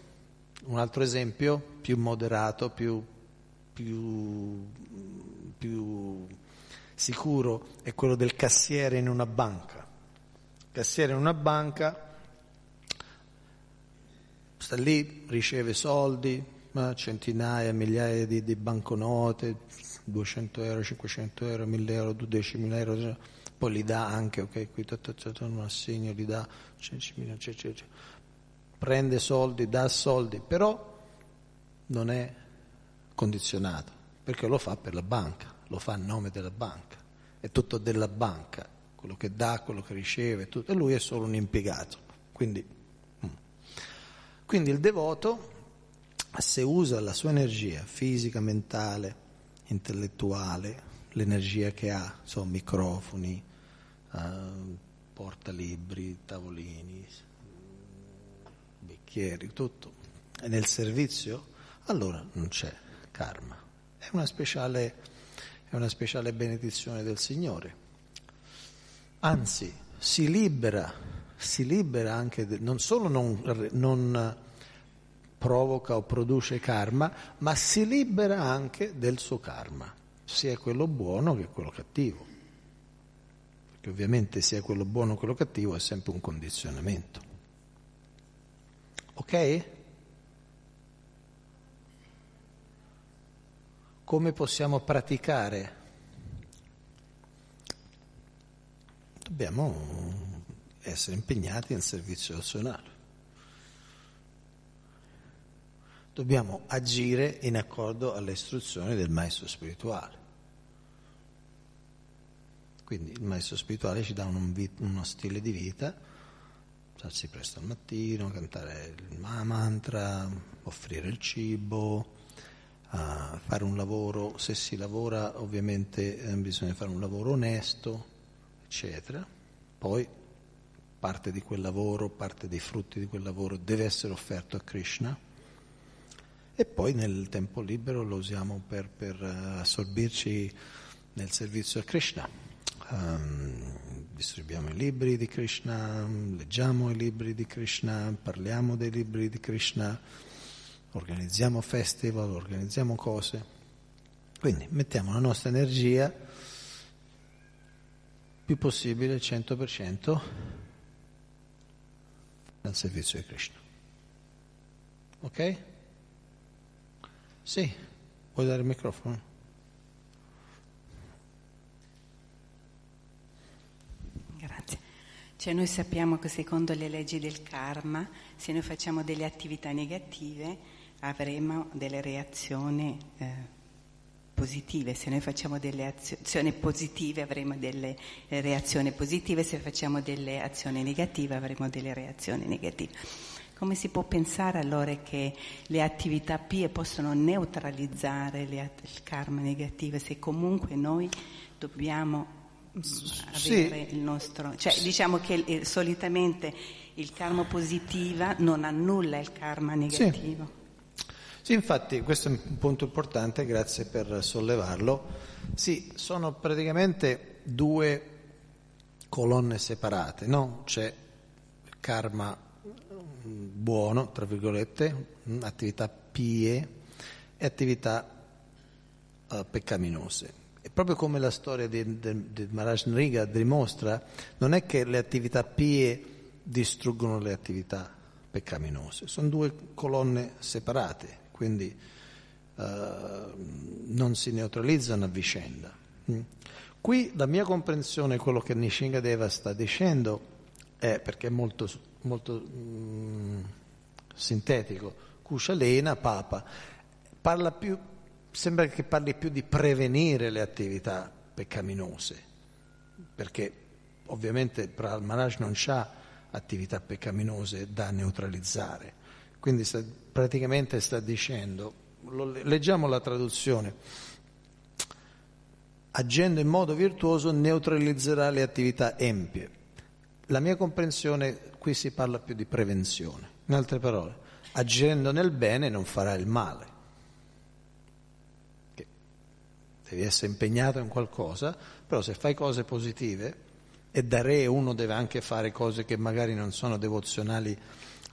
A: Un altro esempio più moderato, più, più, più sicuro è quello del cassiere in una banca. Il cassiere in una banca sta lì, riceve soldi, centinaia, migliaia di, di banconote, 200 euro, 500 euro, 1000 euro, 10.000 euro, cioè, poi li dà anche, ok, qui un assegno, li dà 15.000, cioè, cioè, cioè, prende soldi, dà soldi, però non è condizionato, perché lo fa per la banca, lo fa a nome della banca, è tutto della banca, quello che dà, quello che riceve, tutto, e lui è solo un impiegato. Quindi, mm. quindi il devoto, se usa la sua energia fisica, mentale, intellettuale, l'energia che ha, so, microfoni, eh, portalibri, tavolini, bicchieri, tutto. E nel servizio allora non c'è karma. È una speciale, è una speciale benedizione del Signore. Anzi, si libera, si libera anche, de, non solo non, non provoca o produce karma, ma si libera anche del suo karma, sia quello buono che quello cattivo. Perché ovviamente sia quello buono che quello cattivo è sempre un condizionamento. Ok? Come possiamo praticare? Dobbiamo essere impegnati nel servizio azionale. dobbiamo agire in accordo alle istruzioni del maestro spirituale. Quindi il maestro spirituale ci dà un, uno stile di vita, alzarsi presto al mattino, cantare il mantra, offrire il cibo, uh, fare un lavoro, se si lavora ovviamente eh, bisogna fare un lavoro onesto, eccetera. Poi parte di quel lavoro, parte dei frutti di quel lavoro deve essere offerto a Krishna e poi nel tempo libero lo usiamo per, per eh, assorbirci nel servizio a Krishna. Um, distribuiamo i libri di Krishna, leggiamo i libri di Krishna, parliamo dei libri di Krishna, organizziamo festival, organizziamo cose. Quindi mettiamo la nostra energia più possibile, 100%, al servizio di Krishna. Ok? Sì, vuoi dare il microfono?
C: Grazie. Cioè noi sappiamo che secondo le leggi del karma, se noi facciamo delle attività negative avremo delle reazioni eh, positive, se noi facciamo delle azioni positive avremo delle eh, reazioni positive, se facciamo delle azioni negative avremo delle reazioni negative. Come si può pensare allora che le attività pie possono neutralizzare le, il karma negativo se comunque noi dobbiamo mm, avere sì. il nostro... Cioè diciamo che eh, solitamente il karma positiva non annulla il karma negativo.
A: Sì. sì. infatti questo è un punto importante, grazie per sollevarlo. Sì, sono praticamente due colonne separate, no? C'è karma buono, tra virgolette, mm, attività pie e attività eh, peccaminose. E proprio come la storia di, di, di Maharaj Nriga dimostra, non è che le attività pie distruggono le attività peccaminose, sono due colonne separate, quindi eh, non si neutralizzano a vicenda. Mm. Qui la mia comprensione di quello che Nishingadeva sta dicendo è eh, perché è molto, molto mh, mm, sintetico, Cuscialena, Papa, parla più, sembra che parli più di prevenire le attività peccaminose, perché ovviamente il Brahmanaj non ha attività peccaminose da neutralizzare, quindi sta, praticamente sta dicendo, lo, leggiamo la traduzione, agendo in modo virtuoso neutralizzerà le attività empie la mia comprensione, qui si parla più di prevenzione. In altre parole, agendo nel bene non farà il male. Che devi essere impegnato in qualcosa, però se fai cose positive, e da re uno deve anche fare cose che magari non sono devozionali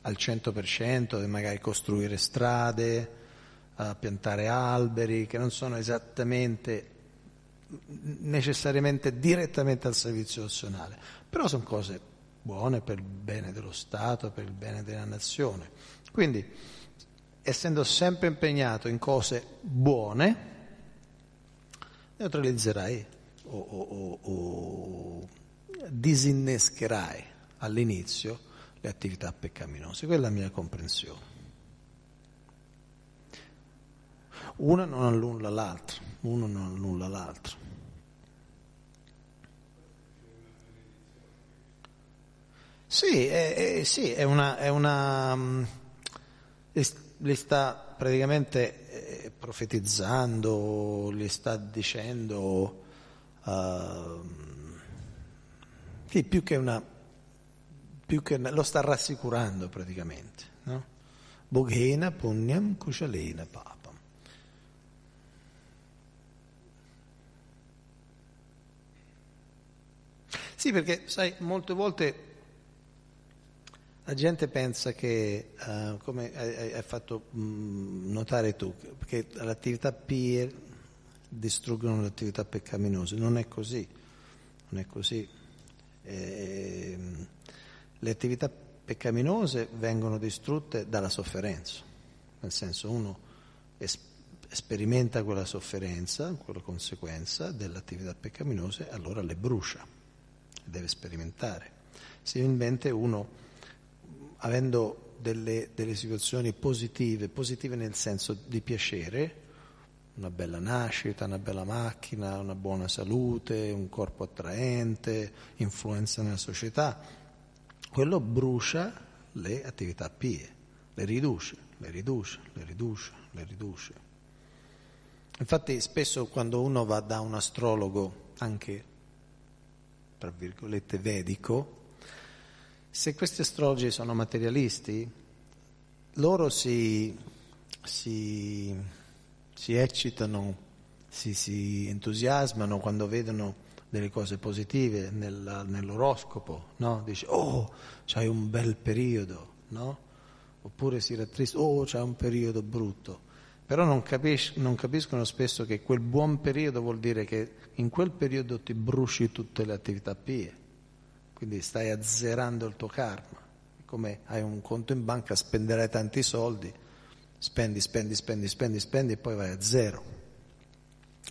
A: al 100%, magari costruire strade, eh, piantare alberi, che non sono esattamente necessariamente direttamente al servizio nazionale, però sono cose buone per il bene dello Stato, per il bene della nazione. Quindi, essendo sempre impegnato in cose buone, neutralizzerai o, o, o, o disinnescherai all'inizio le attività peccaminose. Quella è la mia comprensione. Una non annulla l'altra, uno non annulla l'altro. Sì, è, è, sì, è una, è una um, li sta praticamente eh, profetizzando, li sta dicendo, uh, sì, più che una, più che una, lo sta rassicurando praticamente. No? Boghena punyam kushalena papam. Sì, perché sai, molte volte la gente pensa che, uh, come hai, hai fatto mh, mm, notare tu, che le attività peer distruggono le attività peccaminose. Non è così. Non è così. E, ehm, le attività peccaminose vengono distrutte dalla sofferenza, nel senso uno es- sperimenta quella sofferenza, quella conseguenza dell'attività peccaminosa, allora le brucia, le deve sperimentare. Se invece uno avendo delle, delle situazioni positive, positive nel senso di piacere, una bella nascita, una bella macchina, una buona salute, un corpo attraente, influenza nella società, quello brucia le attività pie, le riduce, le riduce, le riduce, le riduce. Infatti spesso quando uno va da un astrologo, anche tra virgolette vedico, se questi astrologi sono materialisti, loro si, si, si eccitano, si, si, entusiasmano quando vedono delle cose positive nella, nell'oroscopo, no? Dice, oh, c'hai un bel periodo, no? Oppure si rattrista, oh, c'è un periodo brutto però non, capis- non, capiscono spesso che quel buon periodo vuol dire che in quel periodo ti bruci tutte le attività pie quindi stai azzerando il tuo karma. Come hai un conto in banca, spenderai tanti soldi, spendi, spendi, spendi, spendi, spendi e poi vai a zero.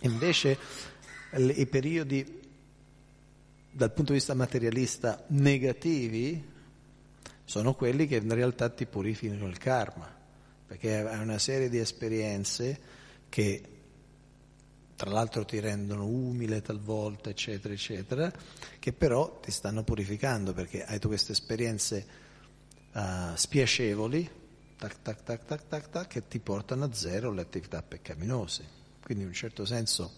A: Invece i periodi dal punto di vista materialista negativi sono quelli che in realtà ti purificano il karma, perché è una serie di esperienze che tra l'altro ti rendono umile talvolta, eccetera, eccetera, che però ti stanno purificando perché hai tu queste esperienze uh, spiacevoli, tac, tac, tac, tac, tac, tac, che ti portano a zero le attività peccaminose. Quindi in un certo senso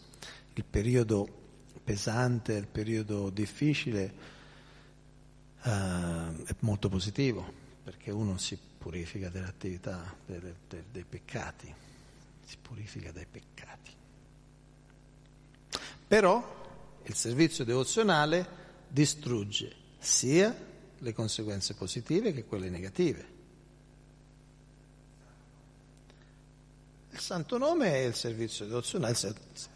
A: il periodo pesante, il periodo difficile uh, è molto positivo perché uno si purifica delle attività, delle, dei, dei peccati, si purifica dai peccati. Però il servizio devozionale distrugge sia le conseguenze positive che quelle negative. Il santo nome è il servizio devozionale.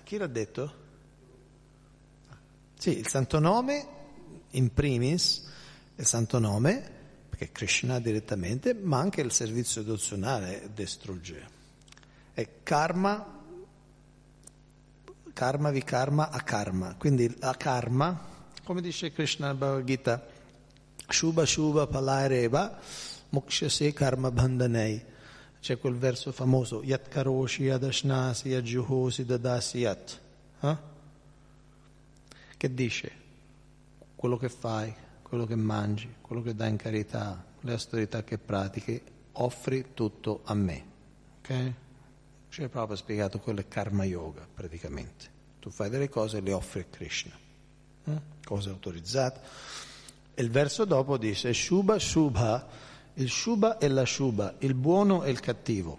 A: Chi l'ha detto? Sì, il santo nome, in primis, il santo nome, perché Krishna direttamente, ma anche il servizio devozionale distrugge. È karma karma vikarma karma. Quindi a karma, come dice Krishna Bhagavad Gita, Shubha Shubha Palareva Moksha Mukshase Karma Bandhanei. C'è quel verso famoso, Yat Karoshi Adashnasi Adjuhosi Dadasi Yat. Eh? Che dice? Quello che fai, quello che mangi, quello che dai in carità, le autorità che pratichi, offri tutto a me. Okay? Srila Prabhupada ha spiegato quello è karma yoga praticamente. Tu fai delle cose e le offri a Krishna, mm? cosa autorizzata. E il verso dopo dice Shubha Shubha, il Shubha e la Shubha, il buono e il cattivo,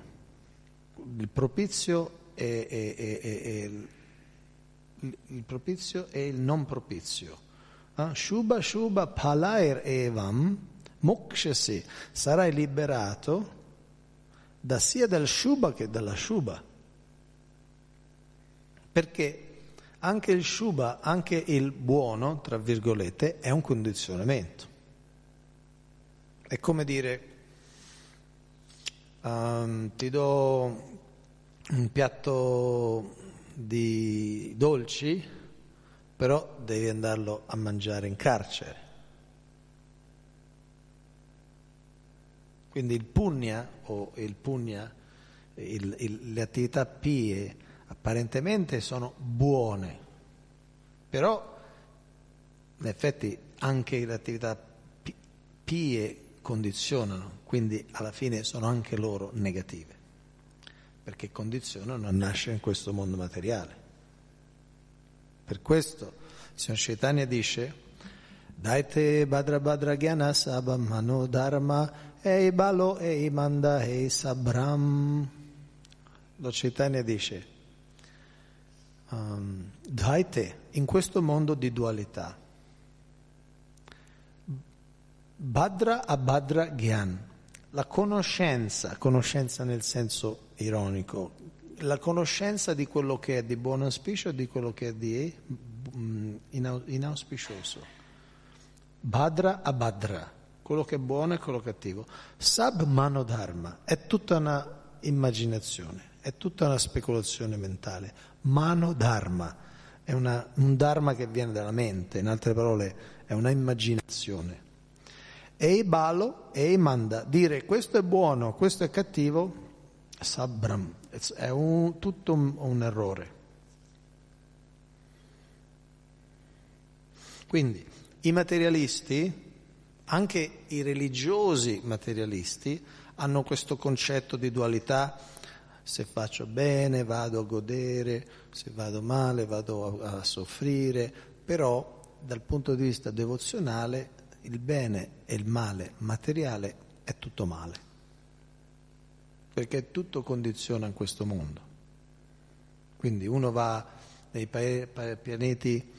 A: il propizio e, e, e, e il propizio e il non propizio. Eh? Ah, Shubha Shubha Palair Evam, mokshasi, sarai liberato da sia dal Shuba che dalla Shuba. Perché anche il Shuba, anche il buono, tra virgolette, è un condizionamento. È come dire, um, ti do un piatto di dolci, però devi andarlo a mangiare in carcere. Quindi il punya o il punya, il, il, le attività pie apparentemente sono buone, però in effetti anche le attività pie condizionano, quindi alla fine sono anche loro negative, perché condizionano a nascere in questo mondo materiale. Per questo il signor Chaitanya dice, Daite Badra Badra Gyanasabhamano Dharma Ei balo ei manda ei sabram. Lo Chaitanya dice, um, ehm, Dvaite, in questo mondo di dualità, Badra a badra Gyan, la conoscenza, conoscenza nel senso ironico, la conoscenza di quello che è di buon auspicio e di quello che è di mm, inauspicioso. Badra a badra quello che è buono e quello cattivo. Sab mano dharma è tutta una immaginazione, è tutta una speculazione mentale. Mano dharma è una, un dharma che viene dalla mente, in altre parole è una immaginazione. E balo e manda, dire questo è buono, questo è cattivo, sabram, è un, tutto un, un errore. Quindi i materialisti anche i religiosi materialisti hanno questo concetto di dualità, se faccio bene vado a godere, se vado male vado a, a soffrire, però dal punto di vista devozionale il bene e il male materiale è tutto male, perché tutto condiziona in questo mondo. Quindi uno va nei pianeti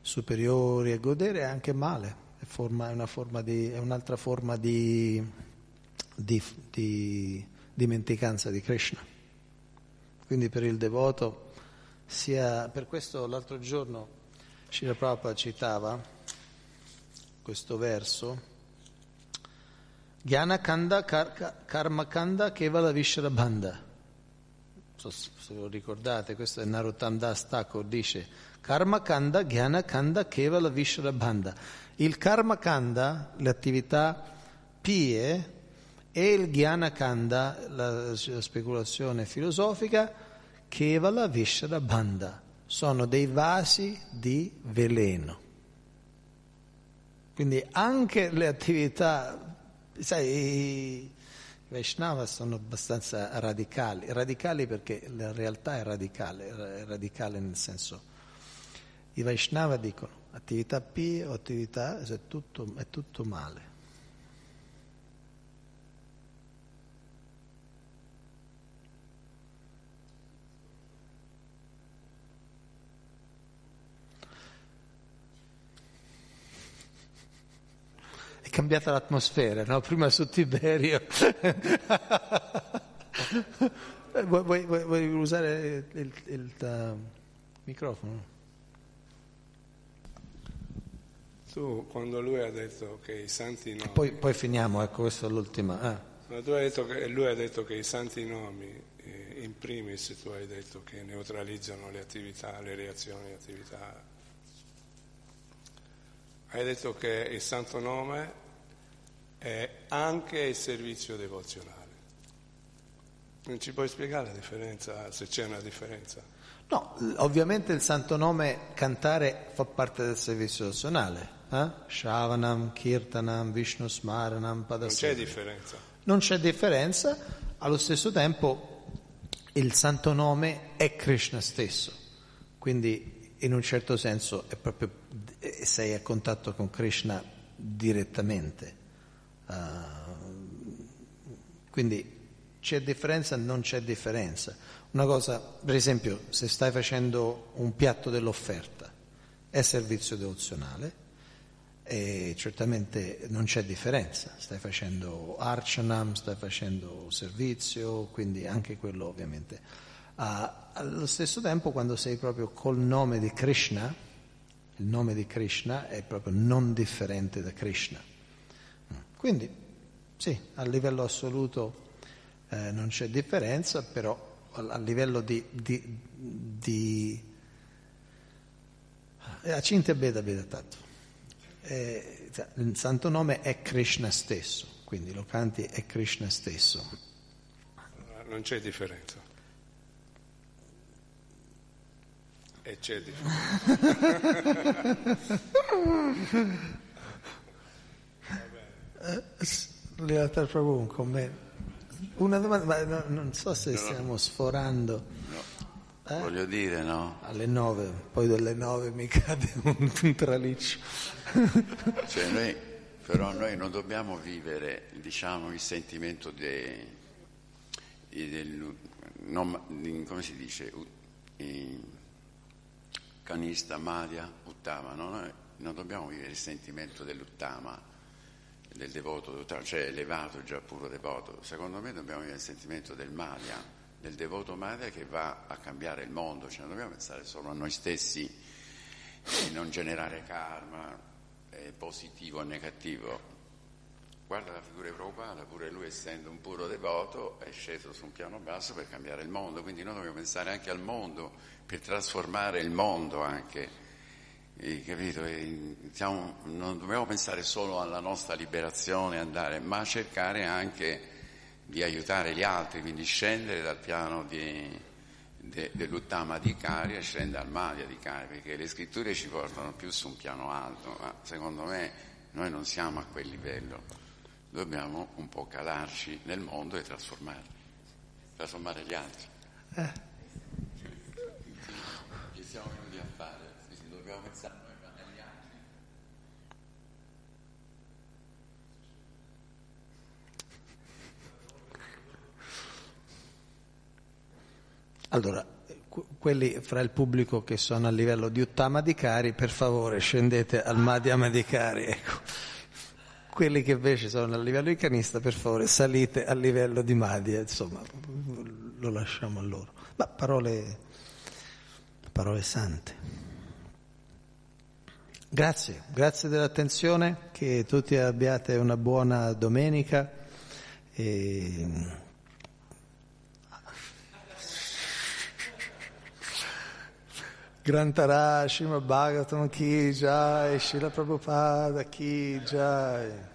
A: superiori a godere è anche male, forma, una forma di, è un'altra forma di, di, di dimenticanza di Krishna. Quindi per il devoto, sia, per questo l'altro giorno Srila Prabhupada citava questo verso, Jnana Kanda kar, Karma Kanda Kevala Vishrabanda. So, se lo ricordate, questo è Narottam Das Thakur, dice Karma Kanda Jnana Kanda Kevala Vishrabanda. Il karma kanda, le attività pie, e il Jnana Kanda, la speculazione filosofica, Kevala Vishra Banda. Sono dei vasi di veleno. Quindi anche le attività, sai, i Vaishnava sono abbastanza radicali, radicali perché la realtà è radicale, è radicale nel senso, i Vaishnava dicono attività P o attività, è tutto, è tutto male. È cambiata l'atmosfera, no? prima su Tiberio. Eh, vuoi, vuoi, vuoi, usare il, il, il uh, microfono?
D: Tu quando lui ha detto che i santi nomi...
A: Poi, poi finiamo, ecco questa è l'ultima.
D: Ah. Tu hai detto che, lui ha detto che i santi nomi, eh, in primis tu hai detto che neutralizzano le attività, le reazioni, le attività. Hai detto che il santo nome è anche il servizio devozionale. Non ci puoi spiegare la differenza, se c'è una differenza?
A: No, ovviamente il santo nome cantare fa parte del servizio devozionale eh? Shavanam, Kirtanam, Vishnu Smaranam,
D: Padasana. Non c'è differenza.
A: Non c'è differenza, allo stesso tempo il santo nome è Krishna stesso, quindi in un certo senso proprio, eh, sei a contatto con Krishna direttamente. Uh, quindi c'è differenza, non c'è differenza. Una cosa, per esempio, se stai facendo un piatto dell'offerta, è servizio devozionale, e certamente non c'è differenza, stai facendo arcanam, stai facendo servizio, quindi anche quello ovviamente. Ah, allo stesso tempo quando sei proprio col nome di Krishna, il nome di Krishna è proprio non differente da Krishna. Quindi sì, a livello assoluto eh, non c'è differenza, però a livello di, di, di eh, Acinte Beda Beda Tattva eh, il santo nome è Krishna stesso, quindi lo canti è Krishna stesso.
D: Non c'è differenza. E c'è differenza. Eh, Leatar Prabhu, un commento.
A: Una domanda, ma non so se stiamo sforando.
E: Eh? Voglio dire, no?
A: Alle nove, poi delle nove mi cade un, un traliccio.
E: cioè noi, però noi non dobbiamo vivere, diciamo, il sentimento di... come si dice, canista, maria, uttama, no? Noi non dobbiamo vivere il sentimento dell'uttama, del devoto, cioè elevato, già puro devoto. Secondo me dobbiamo vivere il sentimento del Malia, del devoto madre che va a cambiare il mondo, cioè non dobbiamo pensare solo a noi stessi e non generare karma eh, positivo o negativo. Guarda la figura Prabhupada, pure lui essendo un puro devoto è sceso su un piano basso per cambiare il mondo, quindi noi dobbiamo pensare anche al mondo, per trasformare il mondo anche. E, capito? E, diciamo, non dobbiamo pensare solo alla nostra liberazione, andare, ma cercare anche di aiutare gli altri, quindi scendere dal piano di, de, dell'Uttama Adhikari e scendere al Madhya di Cari, perché le scritture ci portano più su un piano alto, ma secondo me noi non siamo a quel livello, dobbiamo un po' calarci nel mondo e trasformarli, trasformare gli altri. Eh.
A: Allora, quelli fra il pubblico che sono a livello di Uttama Dikari, per favore scendete al Madhyama Dikari, ecco quelli che invece sono a livello di canista, per favore salite a livello di Madia, insomma, lo lasciamo a loro. Ma parole, parole sante. Grazie, grazie dell'attenzione, che tutti abbiate una buona domenica. E Grantarashima Bhagavatam Ki Jai, Srila Prabhupada Ki Jai.